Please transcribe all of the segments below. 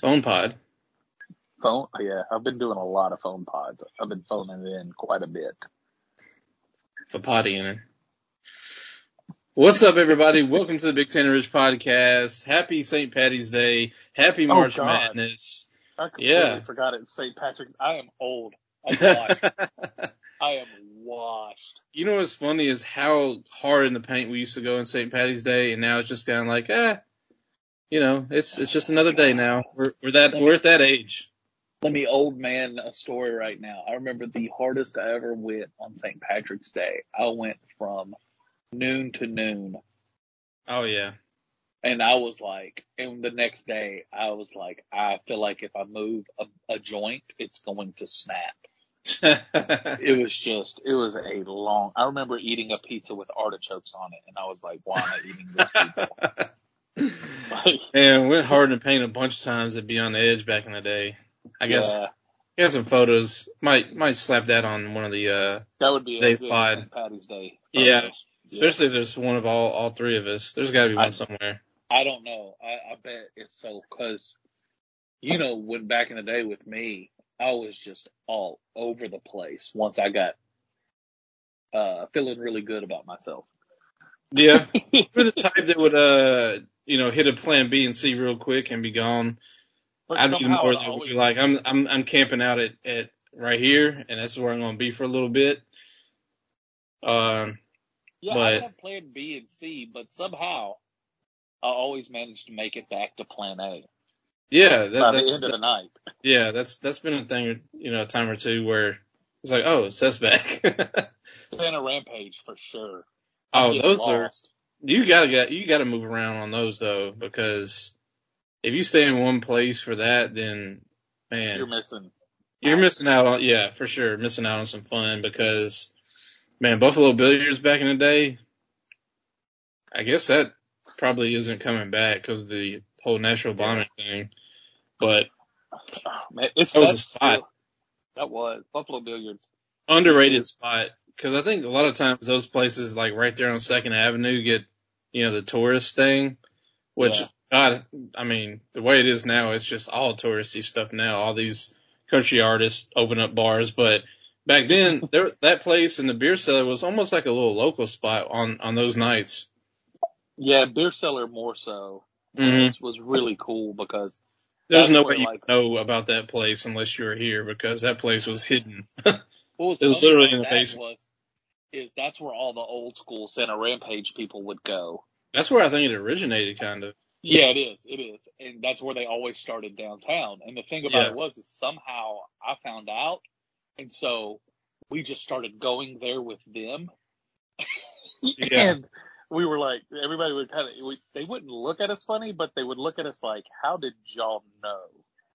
Phone pod. Phone, yeah, I've been doing a lot of phone pods. I've been phoning in quite a bit. For potty in What's up, everybody? Welcome to the Big Ten Ridge podcast. Happy St. Patty's Day. Happy Oh, March God. Madness. I completely Yeah. forgot it's St. Patrick's. I am old. I'm washed. I am washed. you know what's funny is how hard in the paint we used to go on St. Patty's Day, and now it's just kind of like, eh, you know, it's it's just another day now. We're we're that we're at that age. Let me old man a story right now. I remember the hardest I ever went on St. Patrick's Day. I went from noon to noon. Oh yeah. And I was like, and the next day, I was like, I feel like if I move a, a joint, it's going to snap. It was just, it was a long, I remember eating a pizza with artichokes on it, and I was like, why am I eating this pizza? And went hard in the paint a bunch of times at Beyond the Edge back in the day. I guess yeah, I got some photos. Might might slap that on one of the uh that would be good pod. Patty's Day. yeah, photo. especially if there's one of all all three of us. There's got to be one I- somewhere. I don't know. I, I bet it's so because, you know, when back in the day with me, I was just all over the place once I got uh feeling really good about myself. Yeah, we're the type that would uh you know hit a plan B and C real quick and be gone. But I'd be somehow more I that would always- be like I'm I'm I'm camping out at at right here and that's where I'm gonna be for a little bit. Um, yeah, but- I had plan B and C, but somehow I always managed to make it back to plan A yeah, that, by that's the end of the night. yeah that's that's been a thing you know a time or two where it's like oh it's Seth's back. Plan a rampage for sure. oh I'm getting those are lost. You gotta get you gotta move around on those though because if you stay in one place for that then man You're missing. You're missing out on, yeah, for sure, missing out on some fun because, man, Buffalo Billiards back in the day, I guess that probably isn't coming back because the whole Nashville bombing thing. But Oh, man, it's That was a spot. still- that was Buffalo Billiards. underrated spot because I think a lot of times those places like right there on Second Avenue get, you know, the tourist thing, which Yeah. God, I mean, the way it is now, it's just all touristy stuff now. All these country artists open up bars, but back then, there that place and the beer cellar was almost like a little local spot on on those nights. Yeah, beer cellar more so. Mhm. This was really cool because There's no way you like- know about that place unless you were here because that place was hidden. what was It was literally in the basement. Was, is that's where all the old school Santa Rampage people would go. That's where I think it originated, kind of. Yeah, it is. It is, and that's where they always started downtown. And the thing about Yeah. it was, is somehow I found out, and so we just started going there with them. Yeah. And we were like, everybody would kind of, we, they wouldn't look at us funny, but they would look at us like, "How did y'all know?"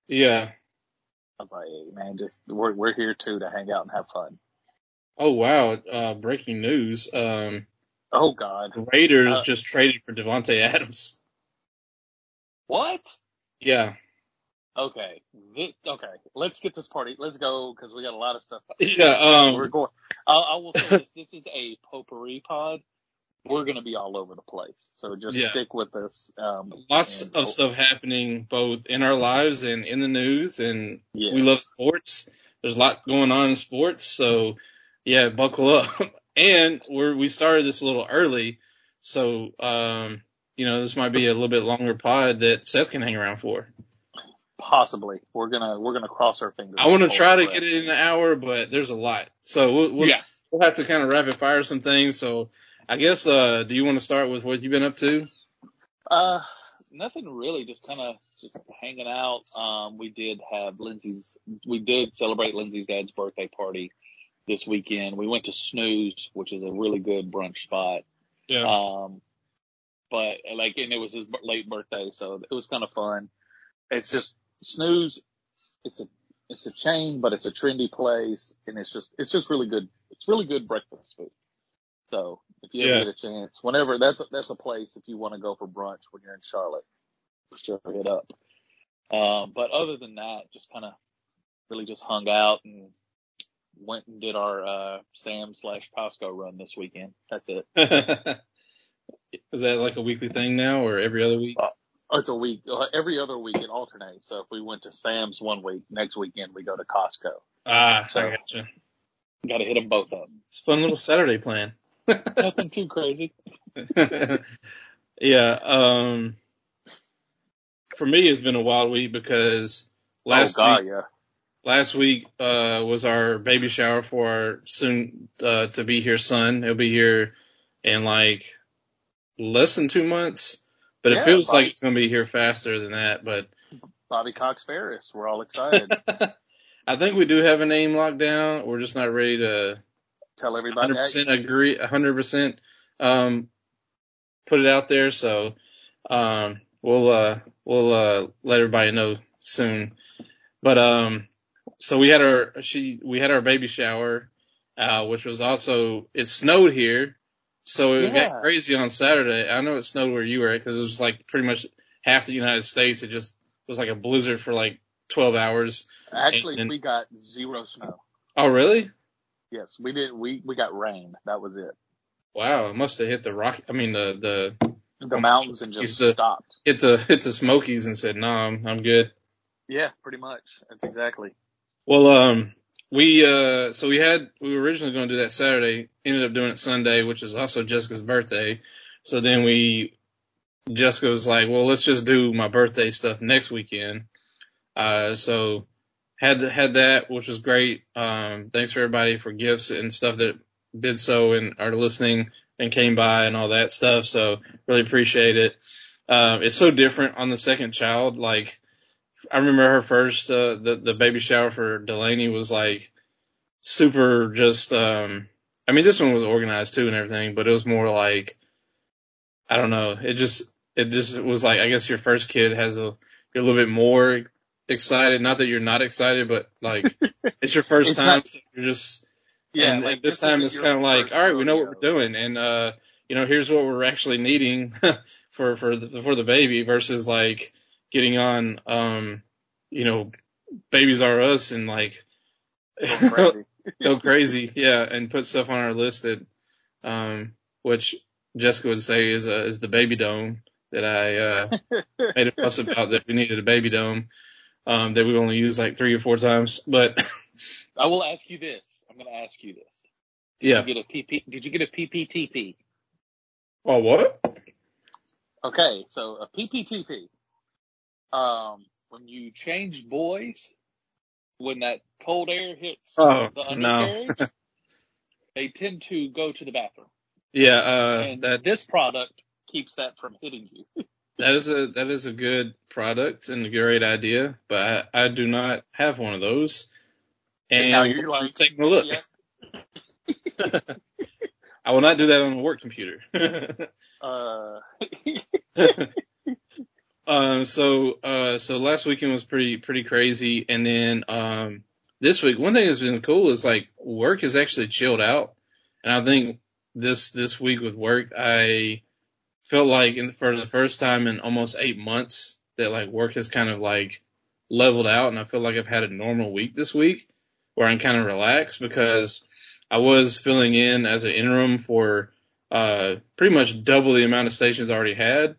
Yeah. I was like, "Hey, man, just we're we're here too to hang out and have fun." Oh wow! Uh, breaking news. Um, Oh God, Raiders Uh, just traded for Davante Adams. what? Yeah. Okay, okay. Let's get this party. Let's go because we got a lot of stuff. Yeah. We're Um. going. I, I will say this: this is a potpourri pod. We're going to be all over the place, so just Yeah. stick with us. Um, Lots and- of stuff happening both in our lives and in the news, and Yeah. we love sports. There's a lot going on in sports, so yeah, buckle up. and we're we started this a little early, so um, you know, this might be a little bit longer pod that Seth can hang around for. Possibly, we're gonna we're gonna cross our fingers. I want to try to get it in an hour, but there's a lot, so we'll, we'll Yeah. we'll have to kind of rapid fire some things. So I guess uh, do you want to start with what you've been up to? Uh, nothing really. Just kind of just hanging out. Um, we did have Lindsay's. We did celebrate Lindsay's dad's birthday party this weekend. We went to Snooze, which is a really good brunch spot. Yeah. Um, but like, and it was his late birthday, so it was kind of fun. It's just Snooze. It's a it's a chain, but it's a trendy place, and it's just it's just really good. It's really good breakfast food. So if you ever Yeah. get a chance, whenever that's a, that's a place if you want to go for brunch when you're in Charlotte, for sure hit up. Um, but other than that, just kind of really just hung out and went and did our uh, Sam slash Costco run this weekend. That's it. Is that like a weekly thing now, or every other week? Oh, it's a week. Uh, every other week it alternates. So if we went to Sam's one week, next weekend we go to Costco. Ah, So- I gotcha. Got to hit them both up. It's a fun little Saturday plan. Nothing too crazy. yeah. Um, for me, it's been a wild week because last oh God, week, yeah. last week, uh, was our baby shower for our soon, uh, to be here son. He'll be here in like less than two months, but it feels Bobby. like it's going to be here faster than that. But Bobby Cox Ferris. We're all excited. I think we do have a name locked down. We're just not ready to Tell everybody. 100% agree, 100%, um, put it out there. So, um, we'll, uh, we'll, uh, let everybody know soon. But, um, so we had our, she, we had our baby shower, uh, which was also, it snowed here. So it Yeah. got crazy on Saturday. I know it snowed where you were at because it was like pretty much half the United States. It just was like a blizzard for like 12 hours. Actually, and- we got zero snow. Oh, really? Yes, we did. We we got rain. That was it. Wow. It must have hit the rock. I mean, the, the, The mountains and just to- stopped. hit the hit the Smokies and said, "Nah, I'm, I'm good." Yeah, pretty much. That's exactly. Well, um, we uh, so we had we were originally going to do that Saturday, ended up doing it Sunday, which is also Jessica's birthday. So then we, Jessica was like, "Well, let's just do my birthday stuff next weekend." Uh, so had had that, which was great. Um, thanks for everybody for gifts and stuff that did so and are listening and came by and all that stuff. So really appreciate it. Um, it's so different on the second child. Like, I remember her first, uh, the, the baby shower for Delaney was like super just, um, I mean, this one was organized too and everything, but it was more like, I don't know. It just, it just was like, I guess your first kid has a, a little bit more excited. Not that you're not excited, but like, it's your first It's time. not- so you're just, Yeah, and, like, and this this time it's kind of like, all right, we know what we're doing, and uh, you know, here's what we're actually needing for for the, for the baby versus like getting on, um, you know, Babies R Us and like Going crazy. go crazy, yeah, and put stuff on our list that, um, which Jessica would say is uh, is the baby dome that I uh made a fuss about that we needed a baby dome, um, that we only used like three or four times, but I will ask you this. I'm going to ask you this. yeah. Did you get a PP? Did you get a PPTP? Oh, what? Okay, so a PPTP. Um, when you change boys, when that cold air hits Oh, the no. undercarriage, they tend to go to the bathroom, Yeah, uh, and that this product keeps that from hitting you. that is a that is a good product and a great idea, but I, I do not have one of those. And now you're like, taking a look. Yeah. I will not do that on a work computer. Uh, um, so uh, so last weekend was pretty pretty crazy, and then um, this week one thing that's been cool is like work has actually chilled out, and I think this this week with work I felt like in, for the first time in almost eight months that like work has kind of like leveled out, and I feel like I've had a normal week this week where I'm kind of relaxed because I was filling in as an interim for uh pretty much double the amount of stations I already had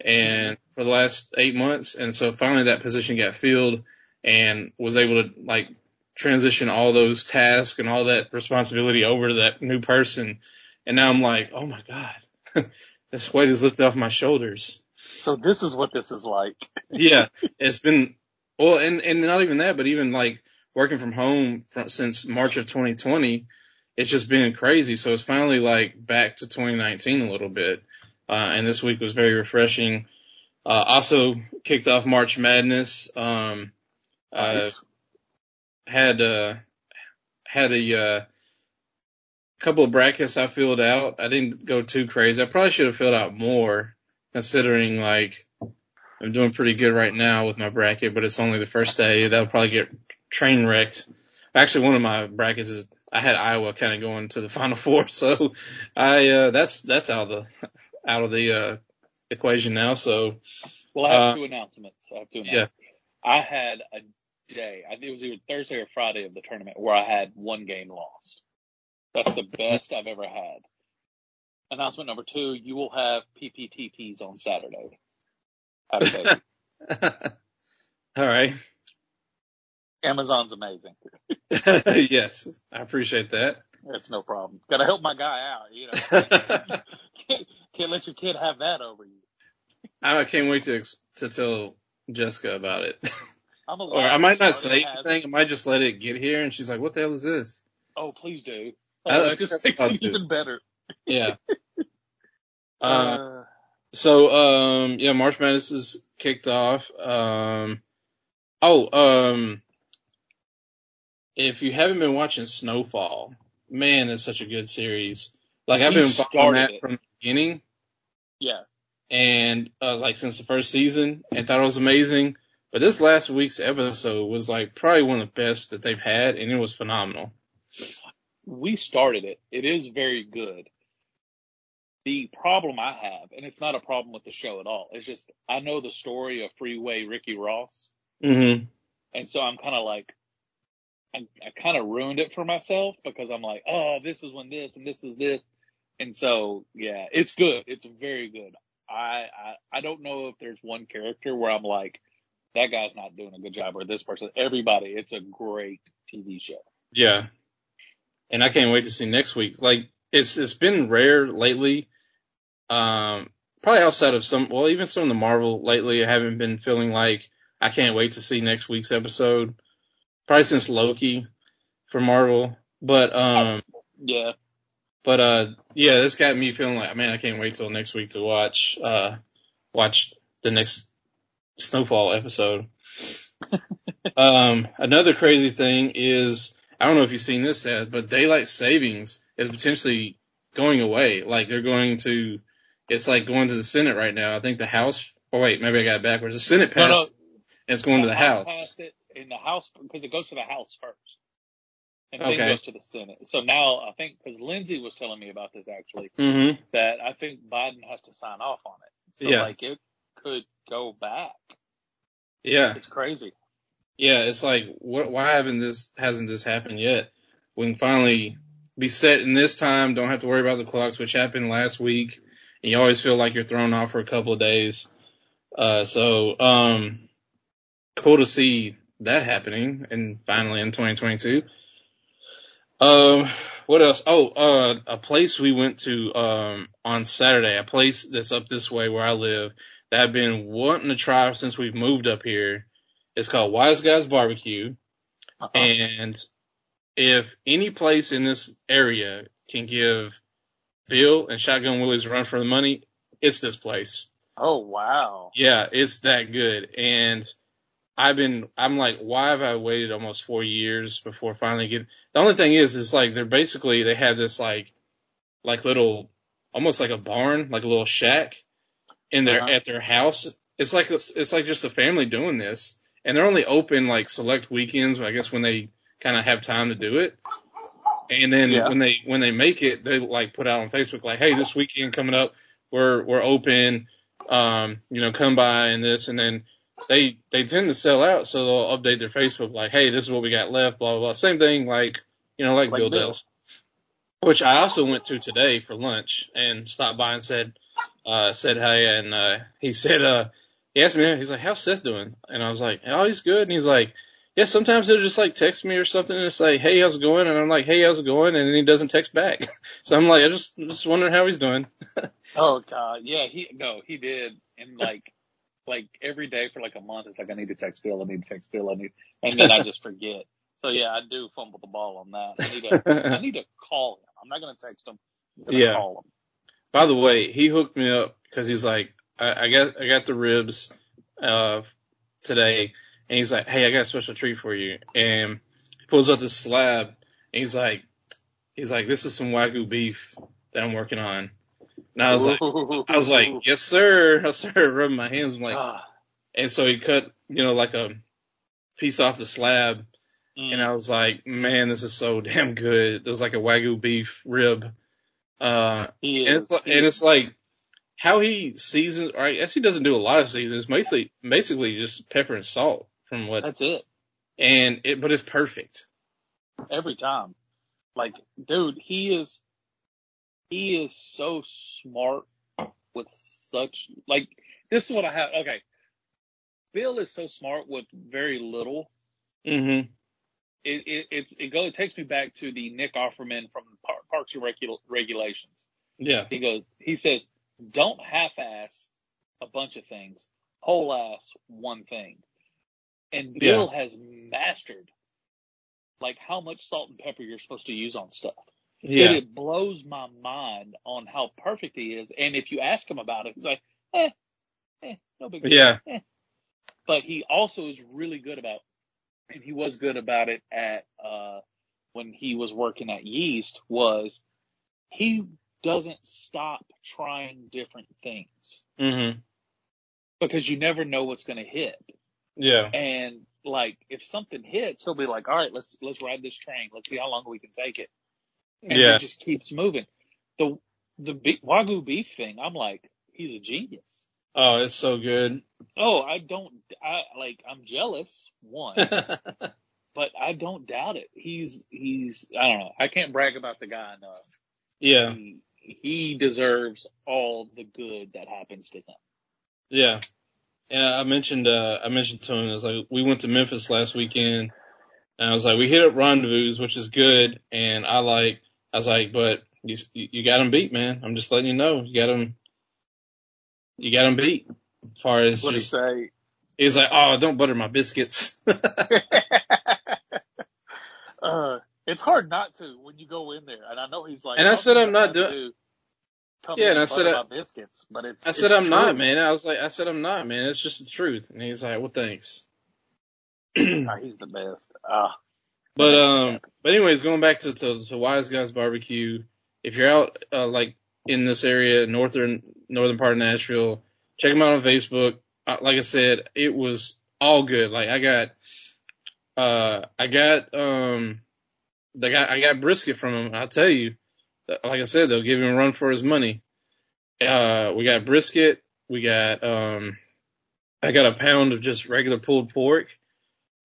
and for the last eight months and so finally that position got filled and was able to like transition all those tasks and all that responsibility over to that new person and now I'm like oh my god this weight is lifted off my shoulders so this is what this is like. yeah, it's been well, and and not even that, but even like working from home from, since March of 2020, it's just been crazy. So it's finally like back to 2019 a little bit, uh, and this week was very refreshing. Uh, also kicked off March Madness. Um, uh, Nice. had uh had a uh couple of brackets I filled out. I didn't go too crazy. I probably should have filled out more considering like I'm doing pretty good right now with my bracket, but it's only the first day. That'll probably get train wrecked. Actually, one of my brackets is I had Iowa kind of going to the final four, so I uh that's that's out of the out of the uh equation now. So Well, I have uh, two announcements. I have two announcements. yeah. I had a day, I think it was either Thursday or Friday of the tournament where I had one game lost. That's the best I've ever had. Announcement number two, you will have PPTPs on Saturday. Okay. All right. Amazon's amazing. yes, I appreciate that. It's no problem. Got to help my guy out. You know, can't, can't let your kid have that over you. I can't wait to to tell Jessica about it. I'm a or I might not say anything. I might just let it get here, and she's like, "What the hell is this?" Oh, please do. I- Oh, I that just think makes it even better. Yeah. Uh, Uh, so um, yeah, March Madness is kicked off. Um, oh, um, if you haven't been watching Snowfall, man, it's such a good series. Like I've been following that it. from the beginning. yeah. and uh, like since the first season and thought it was amazing. But this last week's episode was like probably one of the best that they've had, and it was phenomenal. We started it. It is very good. The problem I have, and it's not a problem with the show at all, it's just I know the story of Freeway Ricky Ross, Mm-hmm. and so I'm kind of like, I, I kind of ruined it for myself because I'm like, oh, this is when this and this is this, and so yeah, it's good. It's very good. I I, I don't know if there's one character where I'm like, that guy's not doing a good job, or this person. Everybody, it's a great TV show. Yeah, and I can't wait to see next week. Like it's it's been rare lately. Um, probably outside of some, well, even some of the Marvel lately, I haven't been feeling like I can't wait to see next week's episode. Probably since Loki for Marvel, but um. Yeah. But uh yeah, this got me feeling like man, I can't wait till next week to watch uh watch the next snowfall episode. um another crazy thing is I don't know if you've seen this Seth, but daylight savings is potentially going away. Like they're going to it's like going to the Senate right now. I think the House oh wait, maybe I got it backwards. The Senate passed no, and it's going to the House. passed it in the House because it goes to the House first, and then goes to the Senate. So now I think because Lindsay was telling me about this actually Mhm. that I think Biden has to sign off on it. So Yeah. like it could go back. Yeah. It's crazy. Yeah, it's like, what, why haven't this, hasn't this happened yet? We can finally be set in this time, don't have to worry about the clocks, which happened last week, and you always feel like you're thrown off for a couple of days. Uh, so, um, cool to see that happening and finally in 2022. Um, what else? Oh, uh, a place we went to, um, on Saturday, a place that's up this way where I live that I've been wanting to try since we've moved up here. It's called Wise Guys Barbecue. Uh-huh. And if any place in this area can give Bill and Shotgun Willie's run for the money, it's this place. oh wow. Yeah, it's that good. And I've been, I'm like, why have I waited almost four years before finally getting, the only thing is, is like, they're basically, they have this like, like little, almost like a barn, like a little shack in their, Uh-huh. at their house. It's like, it's, it's like just a family doing this. And they're only open like select weekends, I guess when they kind of have time to do it. And then Yeah. when they, when they make it, they like put out on Facebook like, hey, this weekend coming up, we're, we're open, um, you know, come by and this, and then they, they tend to sell out, so they'll update their Facebook like, hey, this is what we got left, blah, blah, blah. Same thing like, you know, like, Like Bill, does. Which I also went to today for lunch and stopped by and said, uh, said hey, and, uh, he said, uh, he asked me, he's like, how's Seth doing? And I was like, oh, he's good. And he's like, yeah, sometimes he'll just like text me or something and say, hey, how's it going? And I'm like, hey, how's it going? And then he doesn't text back. So I'm like, I just, just wondering how he's doing. Oh god. Yeah. He no. He did. And like. Like every day for like a month, it's like I need to text Bill, I need to text Bill, I need, and then I just forget. So yeah, I do fumble the ball on that. I need to, I need to call him. I'm not gonna text him. Yeah. call him. By the way, he hooked me up because he's like, I, I got, I got the ribs, uh, today, and he's like, hey, I got a special treat for you, and he pulls out this slab, and he's like, he's like, this is some wagyu beef that I'm working on, and I was like, I was like, yes sir, I started rubbing my hands, I'm like, Ah, and so he cut, you know, like a piece off the slab, mm. and I was like, man, this is so damn good. There's like a wagyu beef rib, uh, he and is. it's like, and it's like how he seasons. Or I guess he doesn't do a lot of seasons. Basically, basically just pepper and salt from what, that's it. and it, but it's perfect. every time. Like, dude, he is, he is so smart with such, like, this is what I have. Okay. Bill is so smart with very little. Mm-hmm. It it it's, it goes it takes me back to the Nick Offerman from Par- Parks and Regul- Regulations. Yeah. He goes, he says, don't half-ass a bunch of things, whole ass one thing. And Bill has mastered like how much salt and pepper you're supposed to use on stuff. Yeah. And it blows my mind on how perfect he is. And if you ask him about it, he's like, eh, eh, no big deal. Yeah. Eh. But he also is really good about, and he was good about it at, uh, when he was working at Yeast was he doesn't stop trying different things Mm-hmm. because you never know what's going to hit. Yeah. And like, if something hits, he'll be like, all right, let's, let's ride this train. Let's see how long we can take it. And Yeah. he just keeps moving. The, the be- Wagyu beef thing, I'm like, he's a genius. Oh, it's so good. Oh, I don't, I like, I'm jealous, one, but I don't doubt it. He's, he's, I don't know. I can't brag about the guy enough. yeah. He, he deserves all the good that happens to him. Yeah. And I mentioned, uh, I mentioned to him, I was like, we went to Memphis last weekend and I was like, we hit up rendezvous, which is good. And I like, I was like, but you, you got him beat, man. I'm just letting you know, you got him, you got him beat. As far as What do you just, say? he's like, oh, don't butter my biscuits. uh, it's hard not to when you go in there, and I know he's like. And I said I'm not doing- do, Yeah, and I said I- biscuits, but it's. I said, it's I'm not, man. I was like, I said, I'm not, man. It's just the truth. And he's like, well, thanks. Ah, he's the best. Ah, But um, but anyways, going back to to, to Wise Guys Barbecue, if you're out uh, like in this area, northern northern part of Nashville, check them out on Facebook. Uh, like I said, it was all good. Like I got, uh, I got um, they got I got brisket from them. I tell you, like I said, they'll give him a run for his money. Uh, we got brisket. We got um, I got a pound of just regular pulled pork.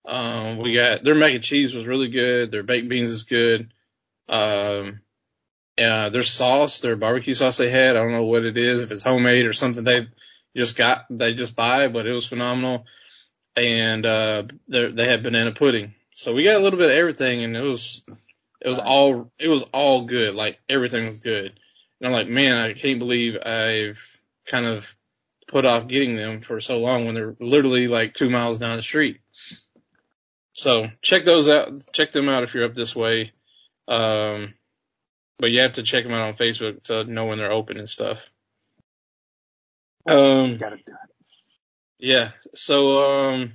Um, we got their mac and cheese was really good. Their baked beans is good. Um, uh, their sauce, their barbecue sauce they had, I don't know what it is, if it's homemade or something they just got, they just buy, but it was phenomenal. And, uh, they had banana pudding. So we got a little bit of everything and it was, it was all, it was all good. Like everything was good. And I'm like, man, I can't believe I've kind of put off getting them for so long when they're literally like two miles down the street. So check those out. Check them out if you're up this way. Um, but you have to check them out on Facebook to know when they're open and stuff. Um, gotta do it. yeah. So, um,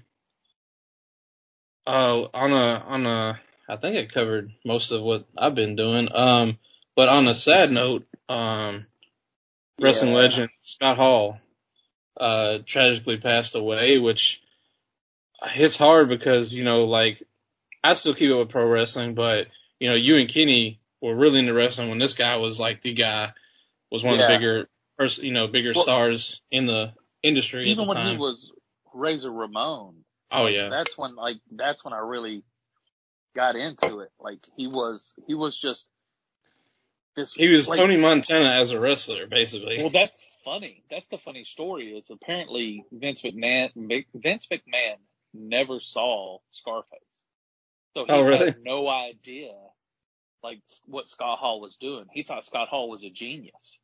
uh, on a, on a, I think I covered most of what I've been doing. Um, but on a sad note, um, wrestling Yeah. legend Scott Hall, uh, tragically passed away, which hits hard because, you know, like, I still keep up with pro wrestling, but, you know, you and Kenny were really into wrestling when this guy was like the guy, was one of the bigger, pers- you know, bigger Well- stars in the industry Even at the when time. he was Razor Ramon, oh yeah. that's when like that's when I really got into it. Like he was he was just this. He was like, Tony Montana as a wrestler, basically. Well, that's funny. That's the funny story. Is apparently Vince McMahon Vince McMahon never saw Scarface, so he Oh, really? had no idea like what Scott Hall was doing. He thought Scott Hall was a genius.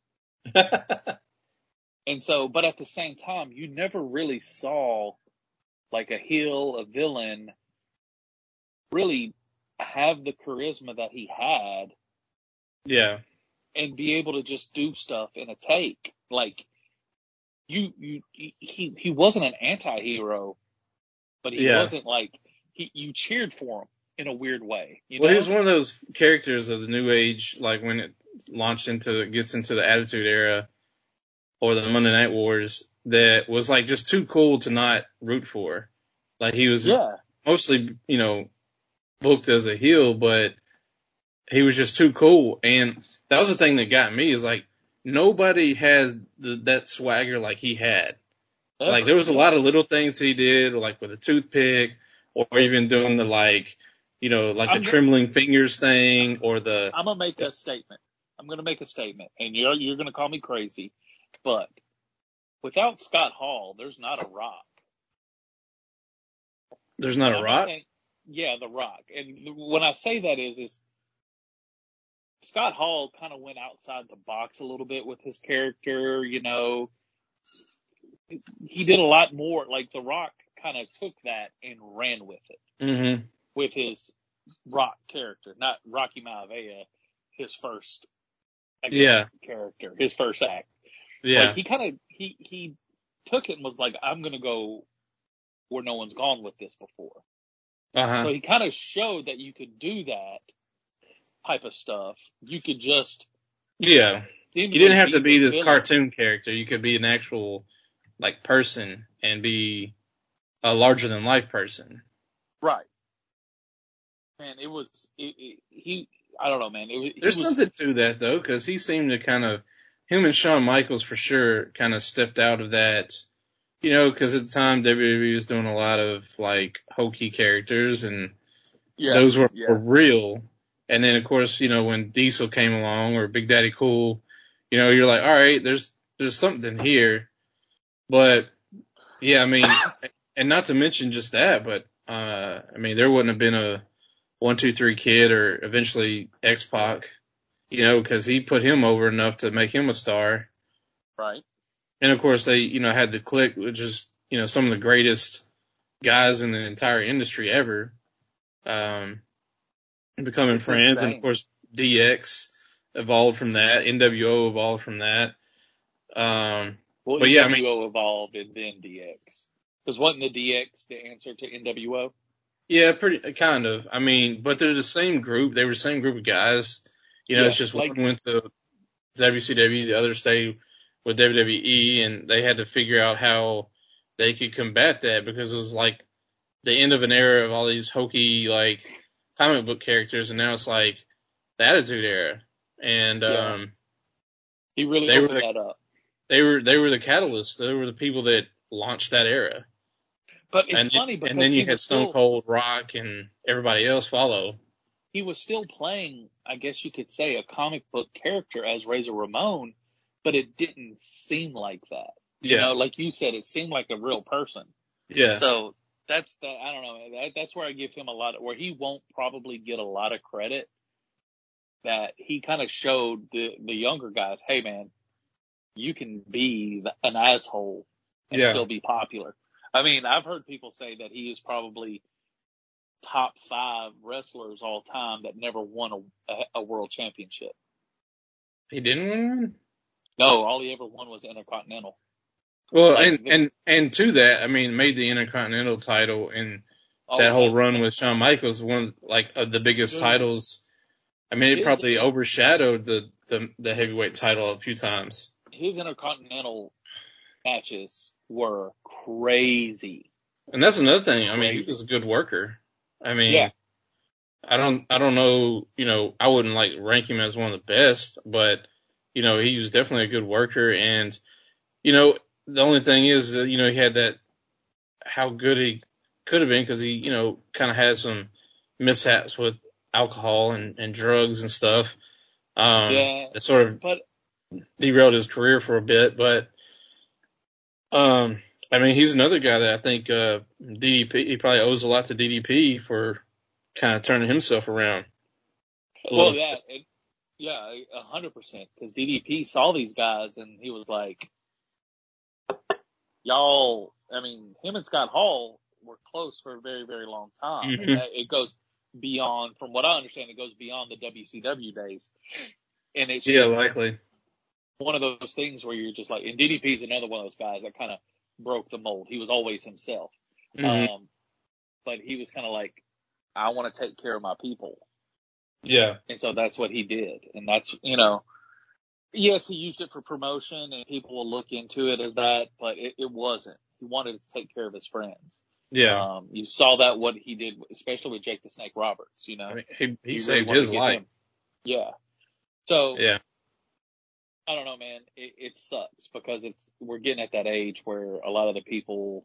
And so, but at the same time, you never really saw like a heel, a villain really have the charisma that he had yeah. and be able to just do stuff in a take. Like you, you, he, he wasn't an anti-hero, but he Yeah. wasn't like, he, you cheered for him in a weird way. You well, know? he was one of those characters of the new age, like when it launched into, gets into the Attitude Era or the Monday Night Wars, that was like just too cool to not root for. Like he was yeah. mostly, you know, booked as a heel, but he was just too cool. And that was the thing that got me is like nobody has the, that swagger like he had. Like there was a lot of little things he did, like with a toothpick, or even doing the like, you know, like the I'm go- trembling fingers thing, or the I'm gonna make a statement. I'm gonna make a statement, and you're you're gonna call me crazy, but without Scott Hall, there's not a Rock. There's not a I'm rock. saying- yeah, The Rock. And when I say that is, is Scott Hall kind of went outside the box a little bit with his character. You know, he did a lot more. Like The Rock kind of took that and ran with it Mm-hmm. with his Rock character, not Rocky Maivia, his first guess, Yeah. character, his first act. Yeah. Like he kind of he he took it and was like, I'm gonna go where no one's gone with this before. Uh huh. So he kind of showed that you could do that type of stuff. You could just Yeah. You didn't have to be this villain. cartoon character. You could be an actual like person and be a larger than life person. right? Man, it was it, it, he. I don't know, man. It, There's was, something to that though, because he seemed to kind of him and Shawn Michaels for sure kind of stepped out of that. You know, because at the time WWE was doing a lot of like hokey characters, and yeah, those were, yeah. were real. And then of course, you know, when Diesel came along or Big Daddy Cool, you know, you're like, all right, there's there's something here. But yeah, I mean, and not to mention just that, but uh, I mean, there wouldn't have been a one, two, three kid or eventually X Pac, you know, because he put him over enough to make him a star. right. And of course, they you know had the Clique, which is you know some of the greatest guys in the entire industry ever, um, becoming friends. And of course, DX evolved from that. NWO evolved from that. Um, Well, But NWO yeah, I mean- evolved and then DX. Because wasn't the DX the answer to NWO? yeah, pretty kind of. I mean, but they're the same group. They were the same group of guys. You know, Yeah, it's just like- one went to WCW, the other stayed with WWE, and they had to figure out how they could combat that because it was like the end of an era of all these hokey like comic book characters, and now it's like the Attitude Era, and Yeah. um, He really They were the- that up. they were they were the catalyst. They were the people that launched that era. But it's and, funny because and then you had Stone Cold, Rock, and everybody else follow. He was still playing, I guess you could say, a comic book character as Razor Ramon, but it didn't seem like that. You Yeah, know, like you said, it seemed like a real person. yeah, So that's the I don't know. That, that's where I give him a lot of where he won't probably get a lot of credit. That he kind of showed the the younger guys, hey man, you can be the, an asshole and Yeah. still be popular. I mean, I've heard people say that he is probably top five wrestlers all time that never won a, a, world championship. he didn't win one. No, all he ever won was Intercontinental. Well, Like and and and to that, I mean, made the Intercontinental title and Oh, that whole run with Shawn Michaels one like of the biggest titles. I mean, it His- probably overshadowed the, the the heavyweight title a few times. his Intercontinental matches were crazy. And that's another thing. I mean, he was a good worker. I mean, Yeah. I don't I don't know. You know, I wouldn't like rank him as one of the best, but you know, he was definitely a good worker. And you know, the only thing is that you know he had that how good he could have been because he you know kind of had some mishaps with alcohol and, and drugs and stuff. Um, Yeah. It sort of But derailed his career for a bit, but um, I mean, he's another guy that I think uh, DDP he probably owes a lot to DDP for kind of turning himself around. a well, yeah, it, yeah, a hundred percent. Because DDP saw these guys and he was like, "Y'all." I mean, him and Scott Hall were close for a very, very long time. Mhm. That- it goes beyond, from what I understand, it goes beyond the WCW days. And it's Yeah, just likely. one of those things where you're just like, and DDP is another one of those guys that kind of broke the mold. He was always himself. Mhm. Um, but he was kind of like, I want to take care of my people. yeah, And so that's what he did. And that's, you know, yes, he used it for promotion and people will look into it as that, but it, it wasn't. He wanted to take care of his friends. yeah. Um, you saw that what he did, especially with Jake the Snake Roberts, you know, I mean, he he, really saved wanted his life. him. Yeah. So Yeah, I don't know, man. It, it sucks because it's, we're getting at that age where a lot of the people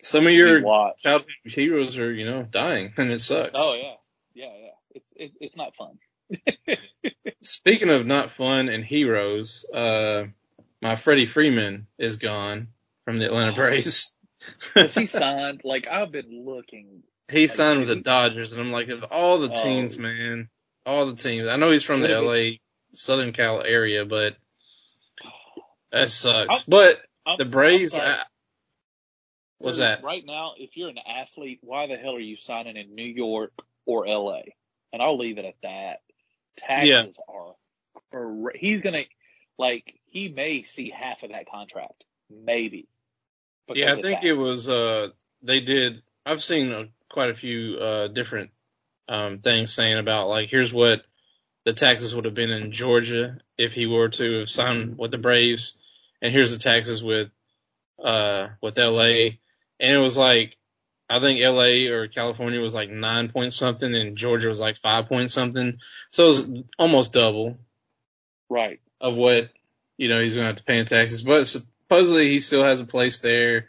some of your watch. childhood heroes are you know dying, and it sucks. Oh yeah. Yeah. Yeah. It's, it, it's not fun. Speaking of not fun and heroes, uh, my Freddie Freeman is gone from the Atlanta Braves. He signed? Like I've been looking. he like, signed with the Dodgers, and I'm like, of all the Oh. teams, man, all the teams. I know he's from the LA Southern Cal area, but that sucks. I'm- but I'm- the Braves, I'm what's Dude, that? Right now, if you're an athlete, why the hell are you signing in New York or LA? And I'll leave it at that. Taxes are, cra- he's gonna, like, he may see half of that contract. Maybe. Yeah, I of think it was, uh, they did, I've seen uh, quite a few, uh, different, um, things saying about like, here's what the taxes would have been in Georgia if he were to have signed with the Braves. And here's the taxes with, uh, with LA. And it was like, I think LA or California was like nine point something and Georgia was like five point something. So it was almost double Right. of what, you know, he's going to have to pay in taxes. But supposedly he still has a place there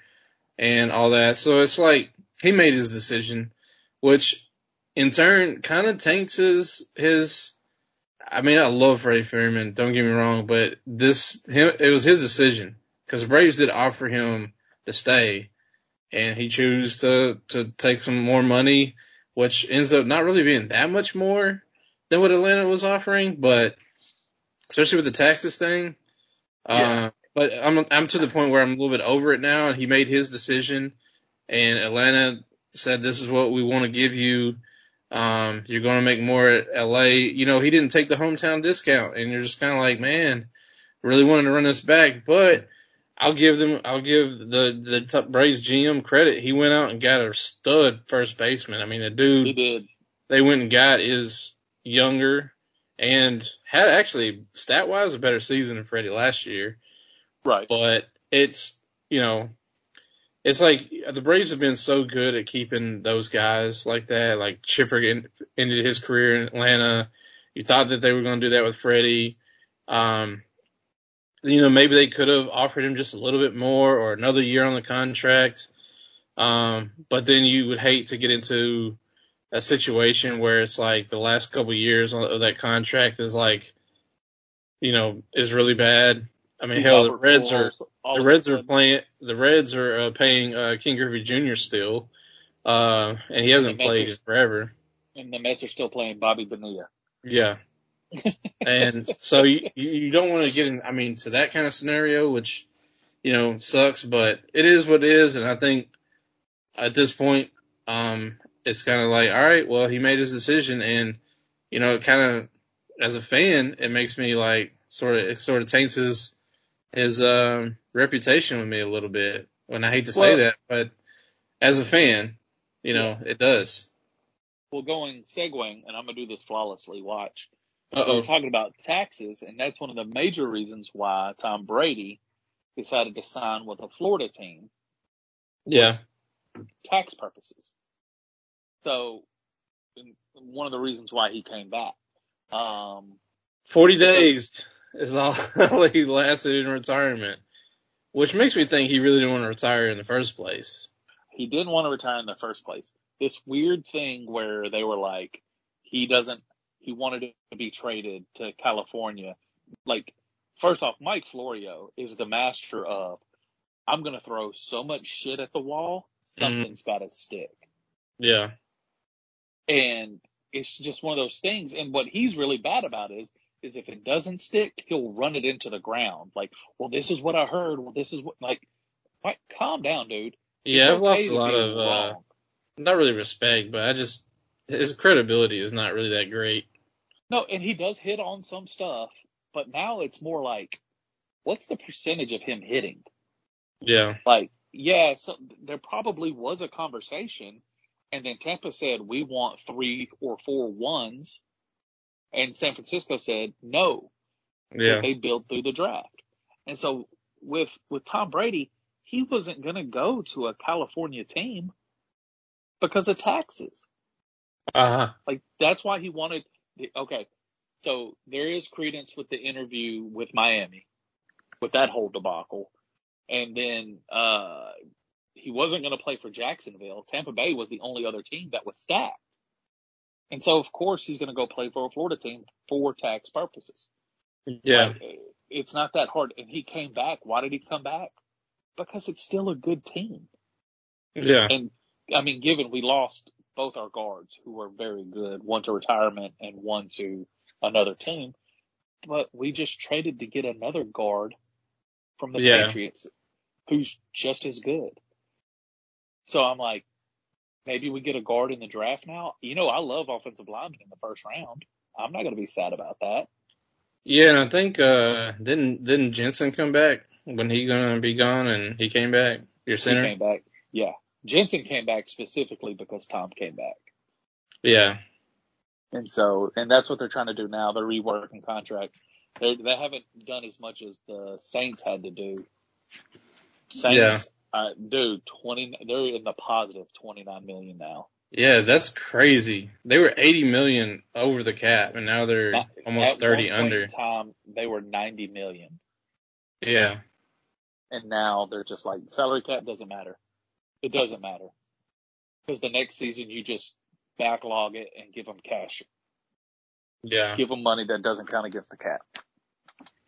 and all that. So it's like he made his decision, which in turn kind of taints his, his, I mean, I love Freddie Freeman. Don't get me wrong, but this, him, it was his decision because the Braves did offer him to stay and he chose to, to take some more money, which ends up not really being that much more than what Atlanta was offering, but especially with the taxes thing. Yeah. Uh, but I'm, I'm to the point where I'm a little bit over it now and he made his decision and Atlanta said, this is what we want to give you. Um, you're going to make more at LA. You know, he didn't take the hometown discount and you're just kind of like, man, really wanted to run this back, but I'll give them, I'll give the, the top Braves GM credit. He went out and got a stud first baseman. I mean, a dude He did. they went and got is younger and had actually stat wise a better season than Freddie last year. Right. But it's, you know, it's like the Braves have been so good at keeping those guys like that. Like Chipper ended his career in Atlanta. You thought that they were going to do that with Freddie. Um, you know, maybe they could have offered him just a little bit more or another year on the contract. Um, but then you would hate to get into a situation where it's like the last couple of years of that contract is like, you know, is really bad. I mean, hell, the Reds are, the Reds are playing, the Reds are uh, paying, uh, Ken Griffey Jr. still. Uh, and he hasn't played forever. and the Mets are still playing Bobby Bonilla. Yeah. and so you, you don't want to get in, I mean, to that kind of scenario, which, you know, sucks, but it is what it is. And I think at this point, um, it's kind of like, all right, well, he made his decision and, you know, it kind of, as a fan, it makes me like sort of, it sort of taints his, his, um, reputation with me a little bit. And I hate to say Well- that, but as a fan, you know, it does. Well, going segueing, and I'm gonna do this flawlessly. Watch. We. We're talking about taxes, and that's one of the major reasons why Tom Brady decided to sign with a Florida team, Yeah. tax purposes. So, one of the reasons why he came back. Um, 40 So- days is all he lasted in retirement, which makes me think he really didn't want to retire in the first place. he didn't want to retire in the first place. This weird thing where they were like, he doesn't, he wanted to be traded to California. Like, first off, Mike Florio is the master of, I'm going to throw so much shit at the wall, something's mm-hmm. got to stick. Yeah. And it's just one of those things. And what he's really bad about is, is if it doesn't stick, he'll run it into the ground. Like, well, this is what I heard. Well, this is what, like, like calm down, dude. Yeah, I've lost a lot of, uh, not really respect, but I just, his credibility is not really that great. No, and he does hit on some stuff, but now it's more like, what's the percentage of him hitting? Yeah. Like, yeah, so there probably was a conversation, and then Tampa said we want three or four ones, and San Francisco said no, Yeah. they built through the draft. And so with with Tom Brady, he wasn't going to go to a California team because of taxes. Uh huh. Like that's why he wanted. The, okay, so there is credence with the interview with Miami, with that whole debacle, and then uh he wasn't going to play for Jacksonville. Tampa Bay was the only other team that was stacked, and so of course he's going to go play for a Florida team for tax purposes. Yeah. Like, it's not that hard. And he came back. Why did he come back? Because it's still a good team. Yeah. And I mean, given we lost both our guards who were very good, one to retirement and one to another team, but we just traded to get another guard from the Yeah. Patriots who's just as good. So I'm like, maybe we get a guard in the draft now. You know, I love offensive linemen in the first round. I'm not going to be sad about that. Yeah, and I think uh didn't didn't Jensen come back when he gonna be gone and he came back? Your He center? came back. Yeah. Jensen came back specifically because Tom came back. Yeah. And so, and that's what they're trying to do now. They're reworking contracts. They they haven't done as much as the Saints had to do. Saints, Yeah. Uh, dude, twenty. They're in the positive twenty nine million now. Yeah, that's crazy. They were eighty million over the cap and now they're almost thirty under. time, they were ninety million, Yeah. and now they're just like salary cap doesn't matter. It doesn't matter because the next season you just backlog it and give them cash, Yeah. give them money that doesn't count against the cap.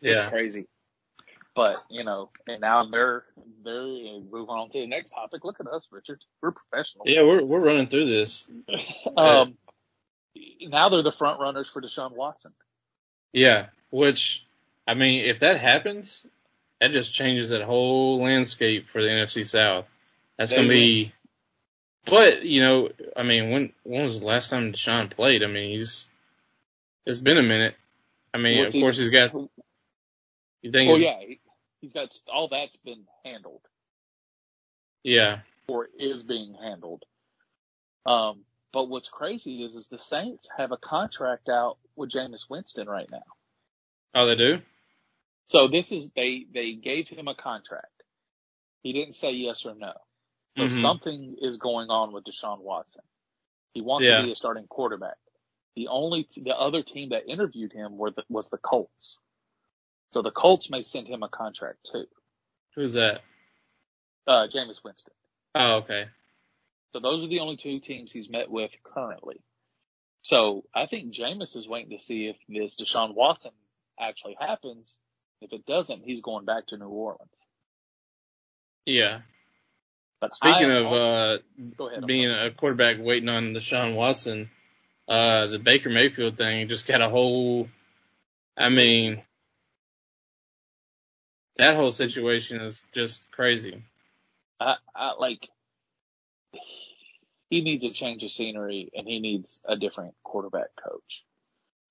Yeah. It's crazy. But, you know, and now they're, they're moving on to the next topic. Look at us, Richard. We're professional. Yeah, we're we're running through this. Um, now they're the front runners for Deshaun Watson. Yeah. Which I mean, if that happens, that just changes that whole landscape for the NFC South. That's gonna be but, you know, I mean, when when was the last time Deshaun played? I mean he's it's been a minute. I mean, What's of he- course he's got you think Well, yeah, he, he's got all that's been handled yeah. or is being handled. Um, but what's crazy is, is the Saints have a contract out with Jameis Winston right now. Oh they do? So this is, they, they gave him a contract. He didn't say yes or no. So Mhm. something is going on with Deshaun Watson. He wants Yeah. to be a starting quarterback. The only, the other team that interviewed him were the, was the Colts. So the Colts may send him a contract too. Who's that? Uh, Jameis Winston. Oh, okay. So those are the only two teams he's met with currently. So I think Jameis is waiting to see if this Deshaun Watson actually happens. If it doesn't, he's going back to New Orleans. Yeah. But Speaking I of also- uh ahead. Being a quarterback waiting on Deshaun Watson, uh, the Baker Mayfield thing just got a whole, I mean, that whole situation is just crazy. I, I like he needs a change of scenery and he needs a different quarterback coach.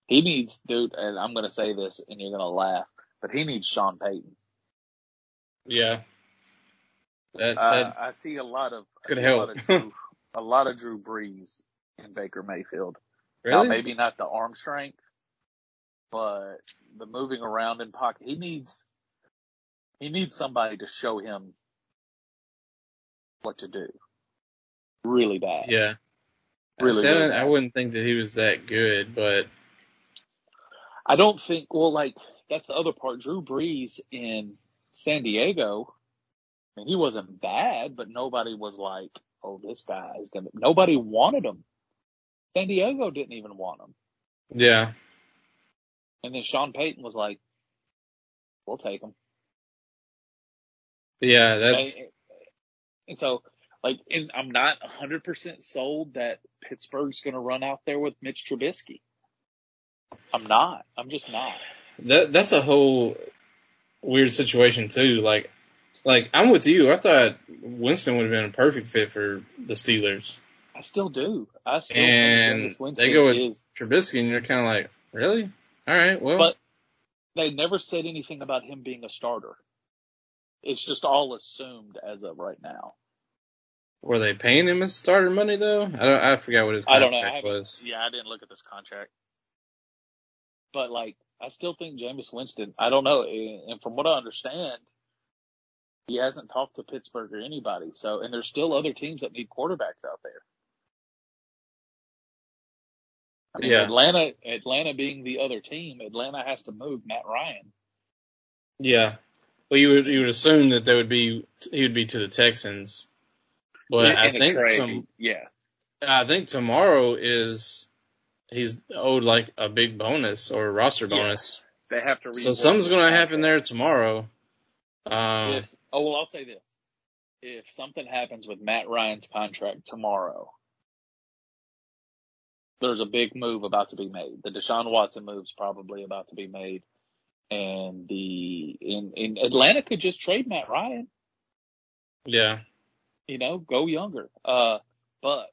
He needs, dude, and I'm going to say this and you're going to laugh, but he needs Sean Payton. Yeah. That, Uh, I see a lot of could help. A lot of, Drew, a lot of Drew Brees in Baker Mayfield. really? Now, maybe not the arm strength, but the moving around in pocket. He needs he needs somebody to show him what to do. Really bad. yeah. Really, really it, I wouldn't think that he was that good, but I don't think. Well, like that's the other part. Drew Brees in San Diego. I mean, he wasn't bad, but nobody was like, "Oh, this guy is gonna." Nobody wanted him. San Diego didn't even want him. yeah. And then Sean Payton was like, "We'll take him." Yeah, that's, And, and so, like, and I'm not 100% sold that Pittsburgh's going to run out there with Mitch Trubisky. I'm not. I'm just not. that, that's a whole weird situation too. Like, like I'm with you. I thought Winston would have been a perfect fit for the Steelers. I still do. I still And think Winston they go with- is, Trubisky, and you're kind of like, really? All right, well, but they never said anything about him being a starter. It's just all assumed as of right now. were they paying him his starter money though? I don't. I forgot what his I contract don't know. I was. Yeah, I didn't look at this contract. But like, I still think Jameis Winston, I don't know. And from what I understand, he hasn't talked to Pittsburgh or anybody. So, and there's still other teams that need quarterbacks out there. I mean, Yeah. Atlanta, Atlanta being the other team, Atlanta has to move Matt Ryan. Yeah. Well, you would you would assume that they would be he would be to the Texans, but In- I think some, yeah. I think tomorrow is he's owed like a big bonus or roster Yeah. bonus. They have to So something's going to happen there tomorrow. Um, If, oh, well, I'll say this. if something happens with Matt Ryan's contract tomorrow, there's a big move about to be made. The Deshaun Watson move's probably about to be made. And the in, in Atlanta could just trade Matt Ryan. Yeah. You know, go younger. Uh but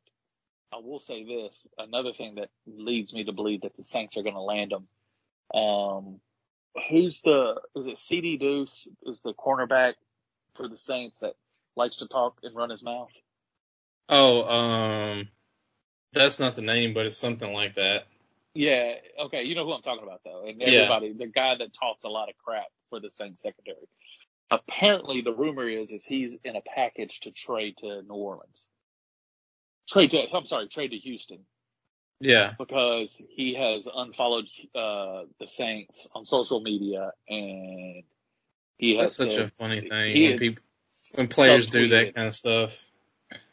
I will say this, another thing that leads me to believe that the Saints are gonna land him. Um who's the is it CD Deuce is the cornerback for the Saints that likes to talk and run his mouth? Oh, um, that's not the name, but it's something like that. Yeah, okay, you know who I'm talking about though. And Yeah. everybody, the guy that talks a lot of crap for the Saints secondary. Apparently the rumor is is he's in a package to trade to New Orleans. Trade to I'm sorry, trade to Houston Yeah. because he has unfollowed uh the Saints on social media and he has That's such a funny thing when people, when players do that kind of stuff.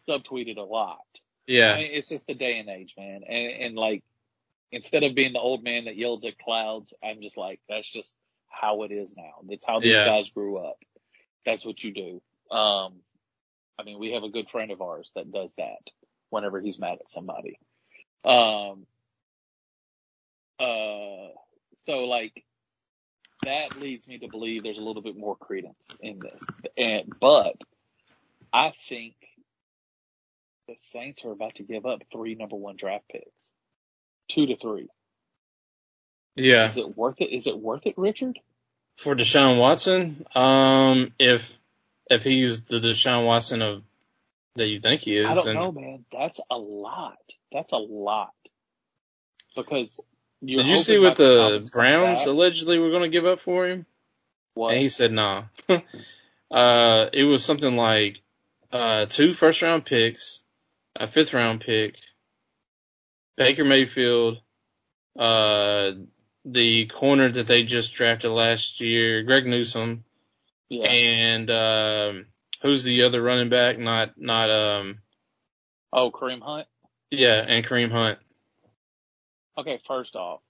subtweeted a lot. I Yeah. mean, it's just the day and age, man. And, and like, instead of being the old man that yells at clouds, I'm just like, that's just how it is now. That's how these Yeah. guys grew up. That's what you do. Um, I mean, we have a good friend of ours that does that whenever he's mad at somebody. Um, uh, so like, that leads me to believe there's a little bit more credence in this. And, but I think the Saints are about to give up three number one draft picks. Two to three. Yeah. Is it worth it? Is it worth it, Richard? For Deshaun Watson, um, if, if he's the Deshaun Watson of, that you think he is, I don't then know, man. That's a lot. That's a lot. Because did you see what the Browns allegedly were going to give up for him? What? And he said nah. uh, it was something like, uh, two first round picks, a fifth round pick, Baker Mayfield, uh, the corner that they just drafted last year, Greg Newsome, yeah. and, um, who's the other running back? Not, not, um, oh, Kareem Hunt. yeah, and Kareem Hunt. Okay, first off,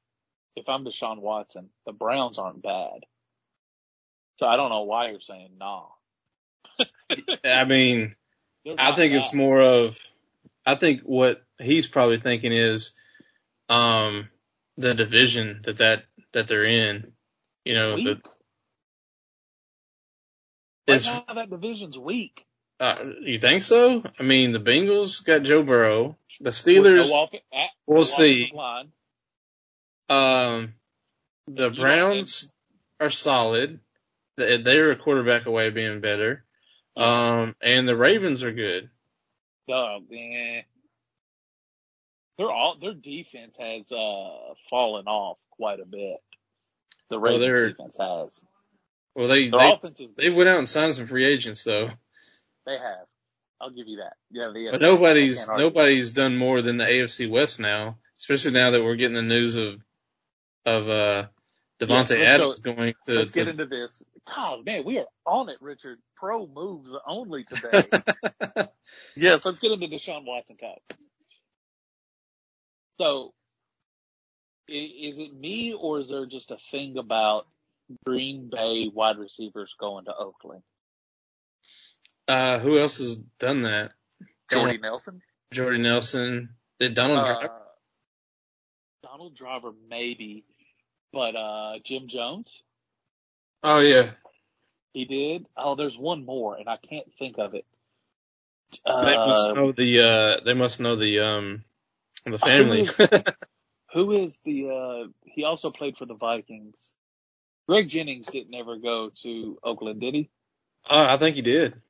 if I'm Deshaun Watson, the Browns aren't bad. So I don't know why you're saying nah. I mean, I think it's more of, I think what he's probably thinking is, um, the division that that, that they're in, you know, the. Right now that division's weak. uh, you think so? I mean, the Bengals got Joe Burrow, the Steelers, ah, we'll see. line. um, the You Browns are solid. They- They're a quarterback away being better. Um, and the Ravens are good. Oh, man. Their all their defense has uh fallen off quite a bit. The Well, Ravens they're- defense has. Well, they, Their they, offense is they went out and signed some free agents though. they have. I'll give you that. Yeah, the, But nobody's I can't argue. nobody's done more than the AFC West now, especially now that we're getting the news of of uh Davante let's Adams going to, Let's get into this. God, man, we are on it, Richard. Pro moves only today. yes, let's get into Deshaun Watson talk. So, is it me or is there just a thing about Green Bay wide receivers going to Oakland? uh who else has done that? Jordy Nelson? Jordy Nelson. Did Donald Uh, Driver? Donald Driver, maybe, but uh, Jim Jones, Oh yeah. he did. Oh, there's one more, and I can't think of it. they must Uh, know the uh they must know the um the family. Who is, who is the? Uh, he also played for the Vikings. Greg Jennings didn't ever go to Oakland, did he? uh, I think he did.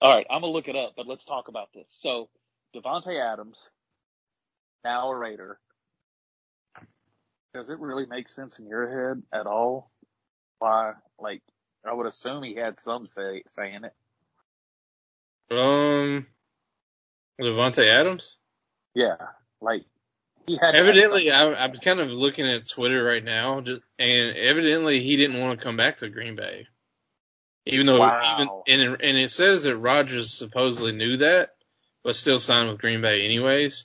All right, I'm gonna look it up, but let's talk about this. So, Davante Adams, now a Raider. Does it really make sense in your head at all? Why? Like, I would assume he had some say saying it. Um Davante Adams? Yeah, like he had. Evidently, I, I'm kind of looking at Twitter right now, just, and evidently he didn't want to come back to Green Bay, even though Wow. even and it, and it says that Rodgers supposedly knew that, but still signed with Green Bay anyways.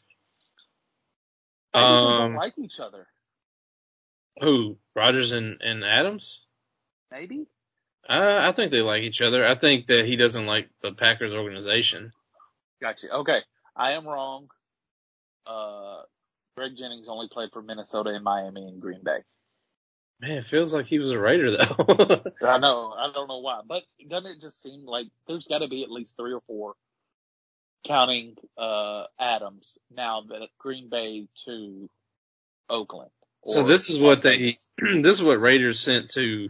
Maybe they don't Um, like each other. who Rodgers and and Adams? Maybe. I, I think they like each other. I think that he doesn't like the Packers organization. Gotcha. Okay. I am wrong. Uh, Greg Jennings only played for Minnesota and Miami and Green Bay. Man, it feels like he was a Raider though. I know. I don't know why, but doesn't it just seem like there's got to be at least three or four, counting uh Adams now that Green Bay to Oakland. so this is what they, this is what Raiders sent to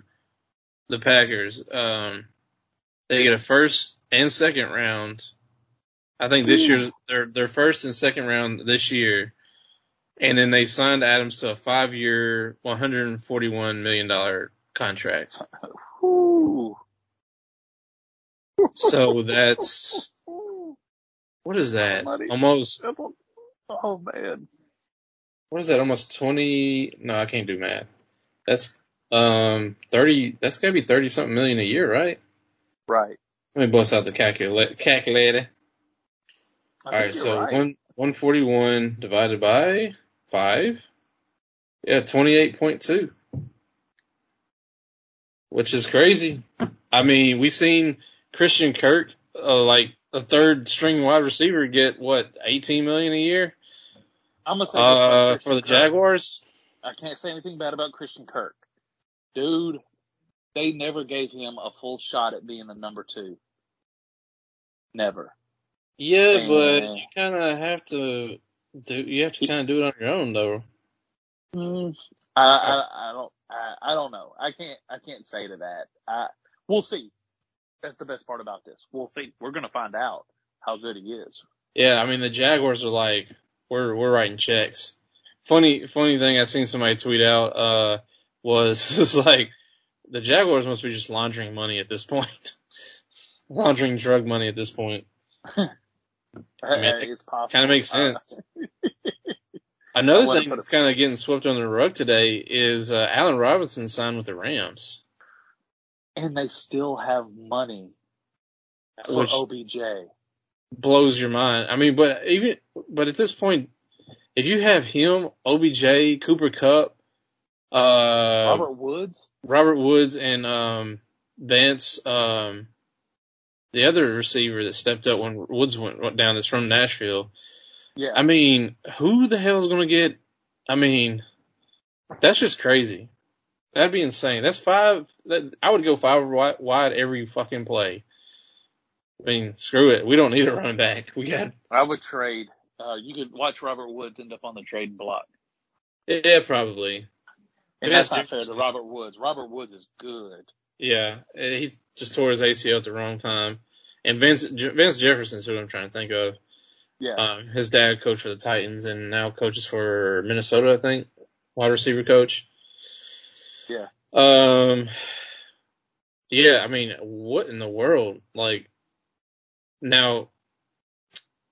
the Packers. Um, they get a first and second round. I think this year's their their first and second round this year, and then they signed Adams to a five year, one hundred and forty one million dollar contract. Ooh. So that's what is that? Almost a- oh man. what is that? Almost twenty? No, I can't do math. That's um thirty. That's gotta be thirty something million a year, right? Right. Let me bust out the calculator. Calculator. All right, so right. one one forty one divided by five. Yeah, twenty eight point two. Which is crazy. I mean, we seen Christian Kirk, uh, like a third string wide receiver, get what eighteen million a year I'm gonna say uh, for the Kirk. Jaguars. I can't say anything bad about Christian Kirk. Dude, they never gave him a full shot at being the number two. Never. Yeah, but you kind of have to do. You have to kind of do it on your own, though. Mm, I, I I don't I, I don't know. I can't I can't say to that. I we'll see. That's the best part about this. We'll see. We're gonna find out how good he is. Yeah, I mean the Jaguars are like we're we're writing checks. Funny funny thing I seen somebody tweet out uh was it's like the Jaguars must be just laundering money at this point. laundering drug money at this point. I mean, it's possible. Kind of makes Uh, sense. Another thing that's kind of getting swept under the rug today is uh, Allen Robinson signed with the Rams, and they still have money for which OBJ. blows your mind. I mean, but even but at this point, if you have him, OBJ, Cooper Kupp, uh, Robert Woods. Robert Woods and um Vance, um the other receiver that stepped up when Woods went, went down that's from Nashville. Yeah. I mean, who the hell is gonna get I mean, that's just crazy. That'd be insane. That's five that I would go five wide, wide every fucking play. I mean, screw it. We don't need a running back. We got I would trade. Uh, you could watch Robert Woods end up on the trading block. yeah, probably. And that's not fair to. Robert Woods. Robert Woods is good. Yeah, he just tore his ACL at the wrong time. And Vince Vince Jefferson's who I'm trying to think of. Yeah. Um, his dad coached for the Titans and now coaches for Minnesota, I think, wide receiver coach. Yeah. Um. Yeah, I mean, what in the world? Like, now,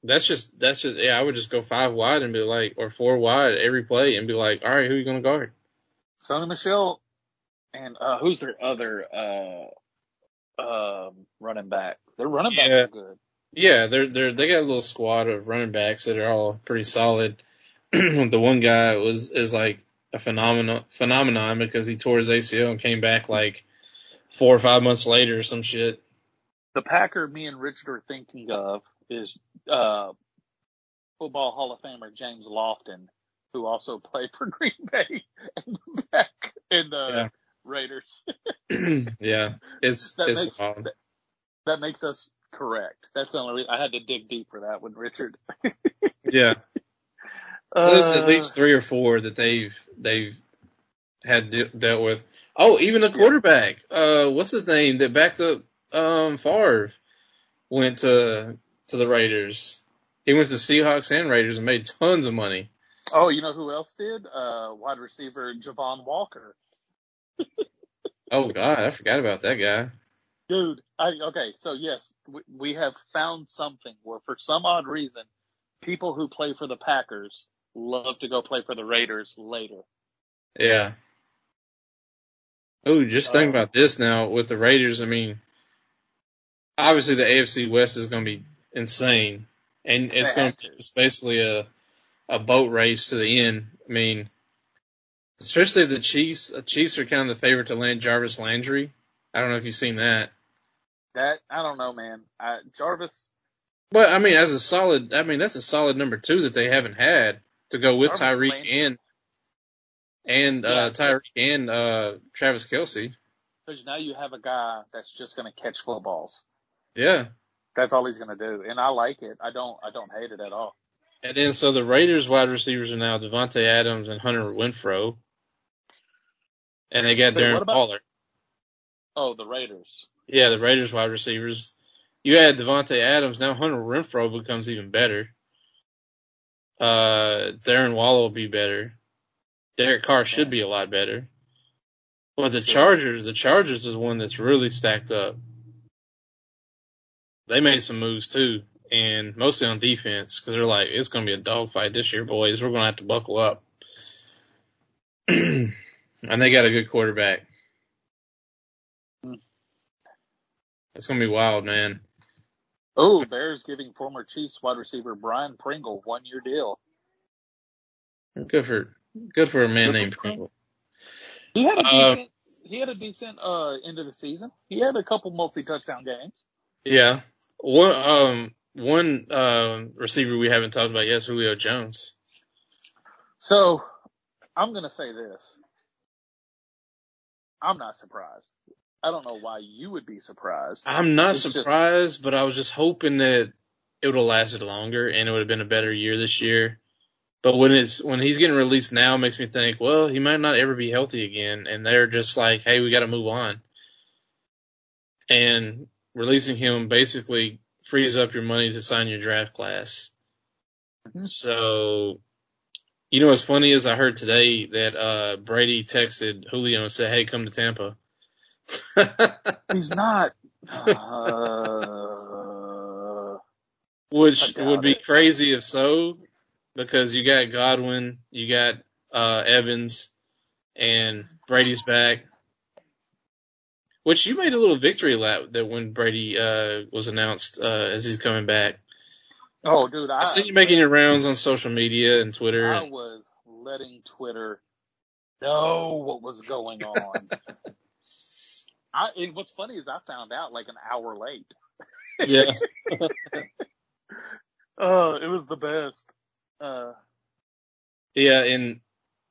that's just that's just yeah. I would just go five wide and be like, or four wide every play and be like, all right, who are you gonna guard? Sony Michel and uh who's their other uh um running back? Their running backs Yeah. are good. Yeah, they're they're they got a little squad of running backs that are all pretty solid. the one guy was is like a phenomenon phenomenon because he tore his ACL and came back like four or five months later or some shit. The Packer me and Richard are thinking of is uh football Hall of Famer James Lofton, who also played for Green Bay and the back in the Yeah. Raiders. yeah, it's That it's makes- wild. That makes us correct. That's the only reason I had to dig deep for that one, Richard. yeah. So there's at Uh, least three or four that they've they've had de- dealt with. Oh, even the quarterback. Uh, what's his name that backed up um Favre went to to the Raiders. He went to the Seahawks and Raiders and made tons of money. Oh, you know who else did? Uh, wide receiver Javon Walker. Oh God, I forgot about that guy. Dude, I, okay, so yes, we, we have found something where for some odd reason, people who play for the Packers love to go play for the Raiders later. Yeah. Oh, just think Uh, about this now with the Raiders. I mean, obviously the AFC West is going to be insane, and it's going to to. it's basically a a boat race to the end. I mean, especially the Chiefs. The Chiefs are kind of the favorite to land Jarvis Landry. I don't know if you've seen that. That I don't know, man. I, Jarvis. But I mean, as a solid, I mean that's a solid number two that they haven't had to go with Jarvis Tyreek and and uh, Tyreek and uh, Travis Kelce. Because now you have a guy that's just going to catch footballs. Yeah, That's all he's going to do, and I like it. I don't. I don't hate it at all. and then so the Raiders wide receivers are now Davante Adams and Hunter Renfrow, and they got So Darren about- Waller. Oh, the Raiders. Yeah, the Raiders wide receivers. You add Davante Adams, now Hunter Renfrow becomes even better. Uh, Darren Waller will be better. Derek Carr should Yeah. be a lot better. But the Sure. Chargers, the Chargers is one that's really stacked up. They made some moves too, and mostly on defense because they're like, it's going to be a dogfight this year, boys. We're going to have to buckle up. and they got a good quarterback. Hmm. It's going to be wild, man. Oh, Bears giving former Chiefs wide receiver Byron Pringle one year deal. Good for good for a man Good named Pringle. He had a Uh, decent. he had a decent uh end of the season. He had a couple multi touchdown games. Yeah. One um one uh, receiver we haven't talked about yet is Julio Jones. So I'm gonna say this. I'm not surprised. I don't know why you would be surprised. I'm not It's just- surprised, but I was just hoping that it would have lasted longer and it would have been a better year this year. But when it's when he's getting released now, it makes me think, well, he might not ever be healthy again, and they're just like, hey, we got to move on. And releasing him basically frees up your money to sign your draft class. Mhm. So, you know what's funny is I heard today that uh Brady texted Julio and said, "Hey, come to Tampa." He's not. Uh, Which would be it. crazy if so, because you got Godwin, you got uh Evans, and Brady's back. Which you made a little victory lap that when Brady uh was announced uh as he's coming back. Oh, dude, I, I've seen you making your rounds on social media and Twitter. I was letting Twitter know what was going on. I, and what's funny is I found out like an hour late. yeah. Oh, it was the best. Uh, Yeah, and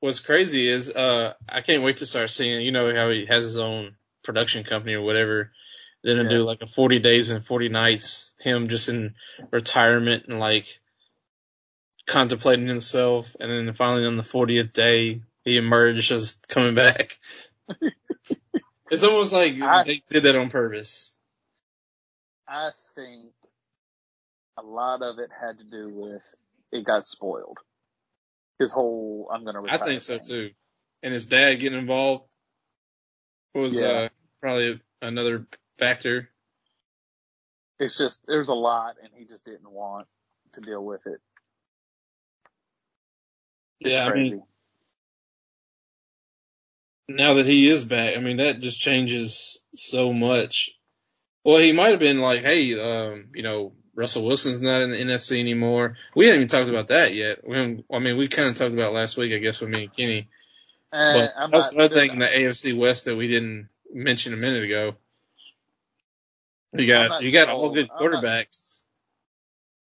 what's crazy is uh I can't wait to start seeing you know how he has his own production company or whatever. Then Yeah. do like a forty days and forty nights, him just in retirement and like contemplating himself and then finally on the fortieth day he emerged as coming back. it's almost like I- they did that on purpose. I think a lot of it had to do with it got spoiled. His whole I'm gonna retire. I think so thing. too. And his dad getting involved was Yeah. uh probably another factor. It's just there's a lot, and he just didn't want to deal with it. It's Yeah, I mean, now that he is back, I mean, that just changes so much. Well, he might have been like, hey, um, you know, Russell Wilson's not in the NFC anymore. We haven't even talked about that yet. We I mean, we kind of talked about last week, I guess, with me and Kenny. Eh, But I'm that's not- another thing in the AFC West that we didn't mention a minute ago. You got, you got all sold. good I'm not- quarterbacks.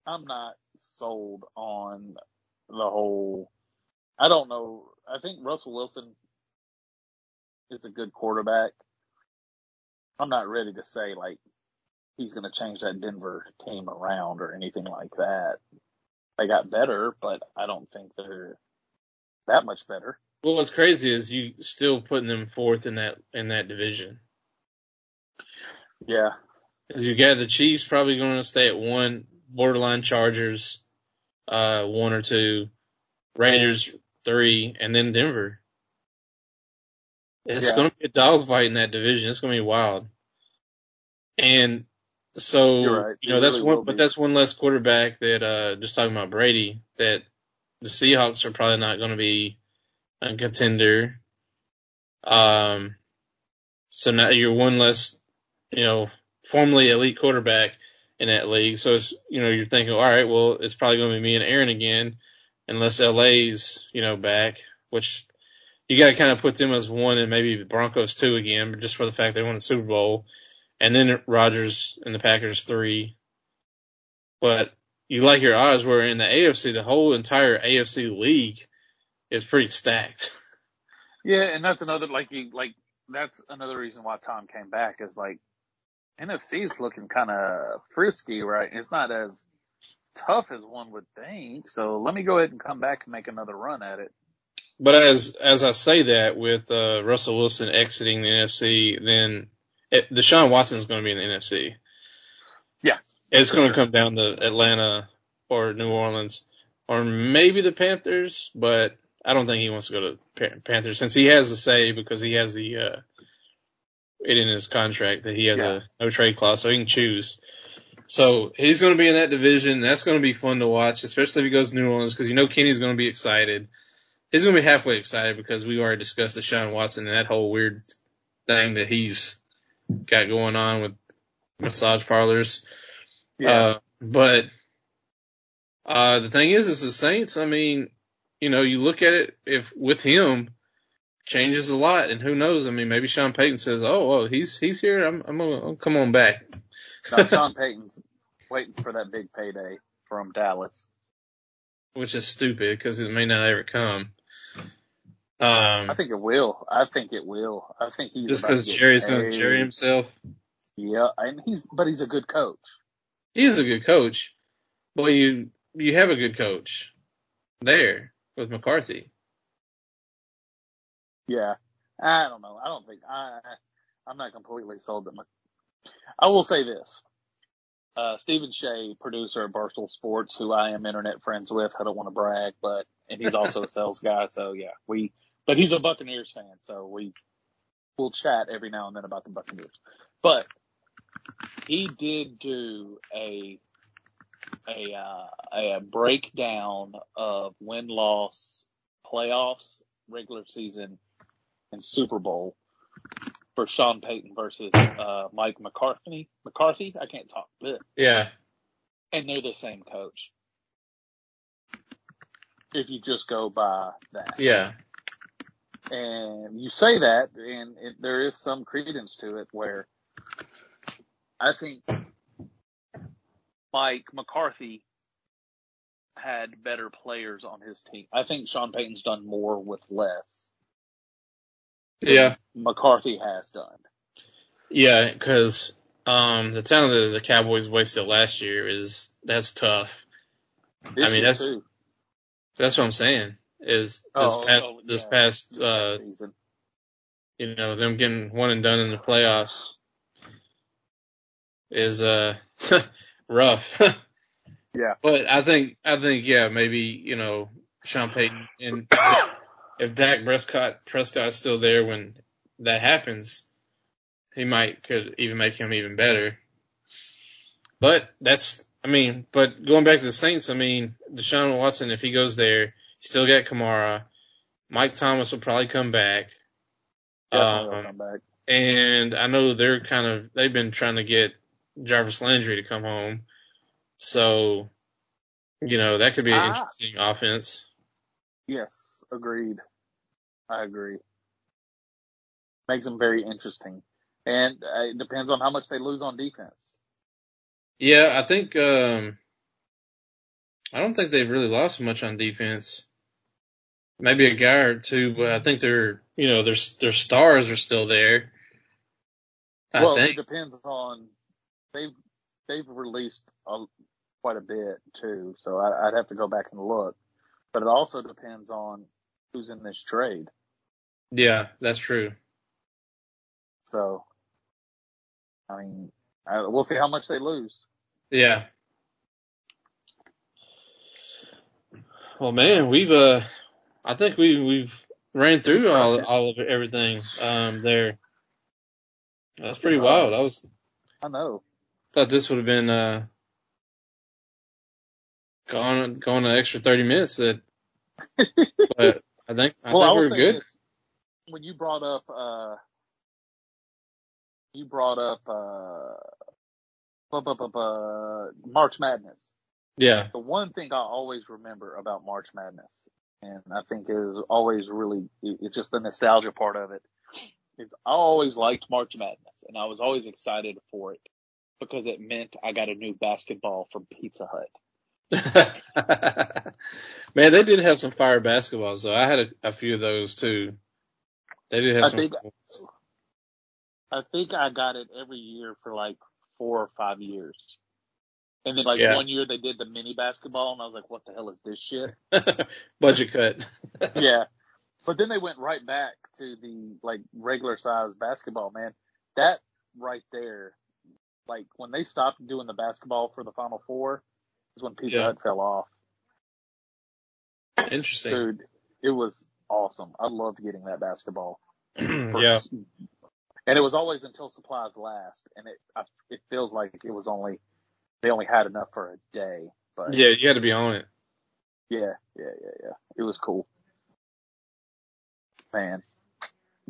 I'm not sold on the whole. I don't know. I think Russell Wilson is a good quarterback. I'm not ready to say like he's going to change that Denver team around or anything like that. They got better, but I don't think they're that much better. Well, what's crazy is you still putting them fourth in that, in that division. Yeah. Cause you got the Chiefs probably going to stay at one, borderline Chargers, uh, one or two, Raiders three, and then Denver. It's Yeah. going to be a dogfight in that division. It's going to be wild. And so, right. you know, It that's really one, but that's one less quarterback that, uh, just talking about Brady, that the Seahawks are probably not going to be a contender. Um, so now you're one less, you know, formerly elite quarterback in that league. So it's, you know, you're thinking, all right, well, it's probably going to be me and Aaron again, unless LA's, you know, back, which you got to kind of put them as one and maybe Broncos two again, but just for the fact they won the Super Bowl, and then Rodgers and the Packers three. But you like your odds where in the AFC, the whole entire AFC league is pretty stacked. Yeah, and that's another like you like that's another reason why Tom came back is like NFC is looking kind of frisky, right? It's not as tough as one would think. So let me go ahead and come back and make another run at it. But as as I say that, with uh, Russell Wilson exiting the NFC, then it, Deshaun Watson is going to be in the NFC. Yeah, it's going to come down to Atlanta or New Orleans or maybe the Panthers, but I don't think he wants to go to Panthers since he has the say because he has the uh, it in his contract that he has yeah. a no trade clause, so he can choose. So he's going to be in that division. That's going to be fun to watch, especially if he goes to New Orleans because you know Kenny's going to be excited. He's going to be halfway excited because we already discussed Deshaun Watson and that whole weird thing that he's got going on with massage parlors. Yeah. Uh, but uh, the thing is, is the Saints. I mean, you know, you look at it if with him changes a lot, and who knows? I mean, maybe Sean Payton says, "Oh, well, he's he's here. I'm I'm gonna I'll come on back." no, Sean Payton's waiting for that big payday from Dallas, which is stupid because it may not ever come. Um, I think it will. I think it will. I think he's just because Jerry's going to Jerry himself. Yeah, and he's but he's a good coach. He is a good coach. Well, you you have a good coach there with McCarthy. Yeah, I don't know. I don't think I. I'm not completely sold that. I will say this. Uh, Stephen Shea, producer of Barstool Sports, who I am internet friends with. I don't want to brag, but, and he's also a sales guy. So yeah, we, but he's a Buccaneers fan. So we, we'll chat every now and then about the Buccaneers. But he did do a a, uh, a breakdown of win loss playoffs, regular season, and Super Bowl for Sean Payton versus uh, Mike McCarthy. McCarthy, I can't talk. Yeah, and they're the same coach. If you just go by that, yeah. And you say that, and it, there is some credence to it where I think Mike McCarthy had better players on his team. I think Sean Payton's done more with less. Yeah. McCarthy has done. Yeah, because um, the talent that the Cowboys wasted last year is that's tough. This I mean, that's too. that's what I'm saying. Is this oh, past oh, yeah. this past uh, season. you know them getting one and done in the playoffs is uh rough. yeah. But I think I think yeah maybe you know Sean Payton and if Dak Prescott Prescott's still there when that happens, he might could even make him even better. But that's I mean, but going back to the Saints, I mean, Deshaun Watson, if he goes there, you still got Kamara. Mike Thomas will probably come back. Um, come back. And I know they're kind of they've been trying to get Jarvis Landry to come home. So, you know, that could be an ah. interesting offense. Yes, agreed. I agree. Makes them very interesting. And uh, it depends on how much they lose on defense. Yeah, I think, um, I don't think they've really lost much on defense. Maybe a guy or two, but I think they're, you know, their, their stars are still there. I well, think. it depends on they've they've released a, quite a bit too, so I, I'd have to go back and look. But it also depends on who's in this trade. Yeah, that's true. So, I mean, I, we'll see how much they lose. Yeah. Well, man, we've uh, I think we we've ran through all all of everything um there. That's pretty wild. I was. I know. Thought this would have been uh gone going an extra thirty minutes. That, but I think I well, think I we're good. This, when you brought up uh you brought up uh bu- bu- bu- bu- March Madness. Yeah. The one thing I always remember about March Madness and I think is always really it's just the nostalgia part of it. It's, I always liked March Madness, and I was always excited for it because it meant I got a new basketball from Pizza Hut. Man, they did have some fire basketballs though. I had a, a few of those too. They did have I some. think I think I got it every year for like four or five years. And then like Yeah. one year they did the mini basketball and I was like, what the hell is this shit? budget cut. yeah. But then they went right back to the like regular size basketball, man. That right there, like when they stopped doing the basketball for the final four is when Pizza Yeah. Hut fell off. Interesting. Dude, it was awesome. I loved getting that basketball. yeah. And it was always until supplies last, and it I, it feels like it was only they only had enough for a day. But Yeah, you had to be on it. yeah, yeah, yeah, yeah. It was cool, man.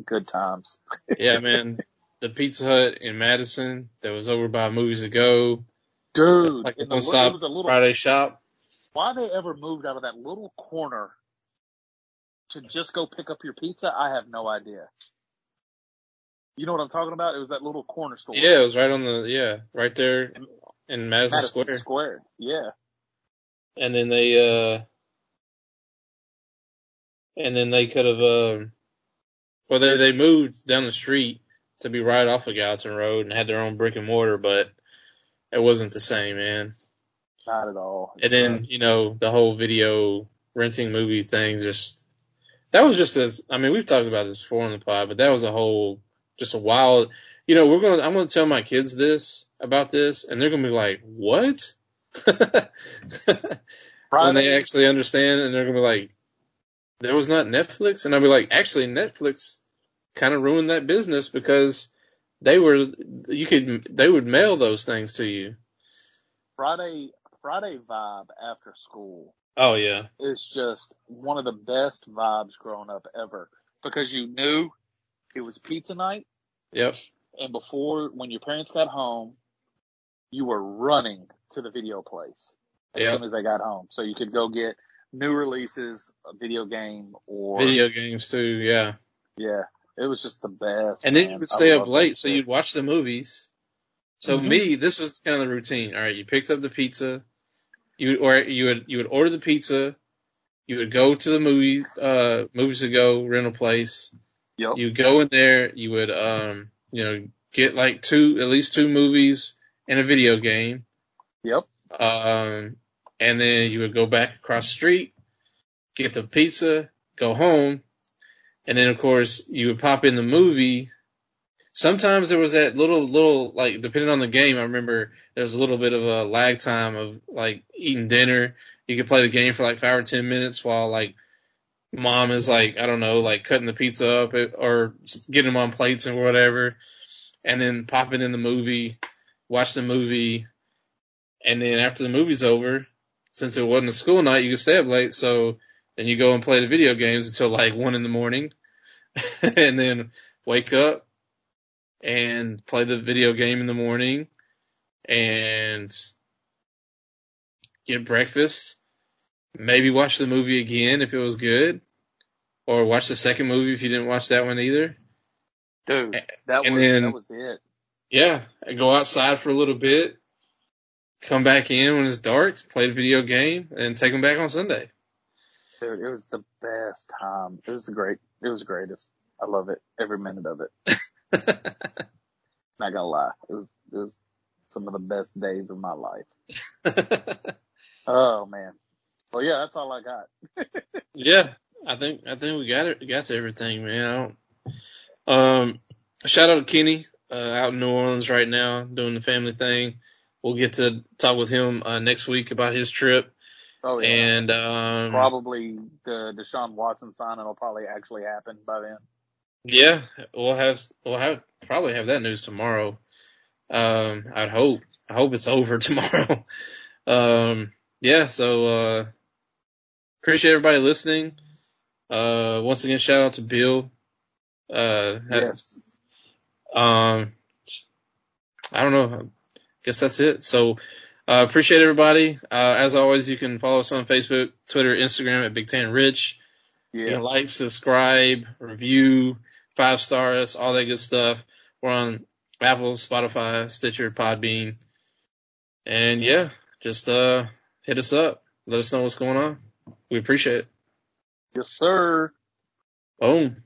Good times. Yeah, man. The Pizza Hut in Madison that was over by Movies to Go. Dude, like a the, one li- stop it was a little. Friday shop. Why they ever moved out of that little corner to just go pick up your pizza? I have no idea. You know what I'm talking about? It was that little corner store. Yeah, it was right on the yeah, right there in Madison, Madison Square. Square. Yeah. And then they uh and then they could have um well they they moved down the street to be right off of Gallatin Road and had their own brick and mortar, but it wasn't the same, man. Not at all. And then, you know, the whole video renting movie thing just that was just as I mean, we've talked about this before on the pod, but that was a whole just a wild you know, we're gonna I'm gonna tell my kids this about this and they're gonna be like, What? when they actually understand and they're gonna be like, There was not Netflix and I'll be like, actually Netflix kind of ruined that business because they were you could they would mail those things to you. Friday, Friday vibe after school Oh yeah. It's just one of the best vibes growing up ever because you knew it was pizza night Yep. and before when your parents got home, you were running to the video place as Yep. soon as they got home. So you could go get new releases, a video game or Video games too, yeah. yeah. It was just the best. And then man. you would stay up late, so you'd watch the movies. So Mhm. me, this was kind of the routine. All right, you picked up the pizza, you or you would you would order the pizza, you would go to the movie uh movies to go rental place. Yep. You go in there, you would um you know get like two at least two movies and a video game. Yep. Um and then you would go back across the street, get the pizza, go home, and then of course you would pop in the movie. Sometimes there was that little, little, like, depending on the game, I remember there was a little bit of a lag time of, like, eating dinner. You could play the game for like five or ten minutes while, like, mom is, like, I don't know, like, cutting the pizza up or getting them on plates and whatever. And then popping in the movie, watch the movie. And then after the movie's over, since it wasn't a school night, you could stay up late. So then you go and play the video games until like one in the morning and then wake up and play the video game in the morning and get breakfast. Maybe watch the movie again if it was good or watch the second movie if you didn't watch that one either. Dude, that And was then- that was it. Yeah, go outside for a little bit, come back in when it's dark, play the video game, and take them back on Sunday. Dude, it was the best time. It was the great. It was the greatest. I love it. Every minute of it. Not gonna lie. It was it was some of the best days of my life. Oh man. Well, yeah, that's all I got. yeah, I think I think we got it. Got to everything, man. I don't. Um, shout out to Kenny uh, out in New Orleans right now doing the family thing. We'll get to talk with him uh, next week about his trip, Oh yeah. and um, probably the Deshaun Watson signing will probably actually happen by then. Yeah, we'll have we'll have probably have that news tomorrow. Um, I'd hope. I hope it's over tomorrow. um, yeah. So uh, appreciate everybody listening. Uh, once again, shout out to Bill. Uh, Yes. um, I don't know. I guess that's it. So, Uh, appreciate everybody. Uh, as always, you can follow us on Facebook, Twitter, Instagram at Big Ten Rich. You Yeah. like, subscribe, review, five stars, all that good stuff. We're on Apple, Spotify, Stitcher, Podbean. And yeah, just, uh, hit us up. Let us know what's going on. We appreciate it. Yes, sir. Boom.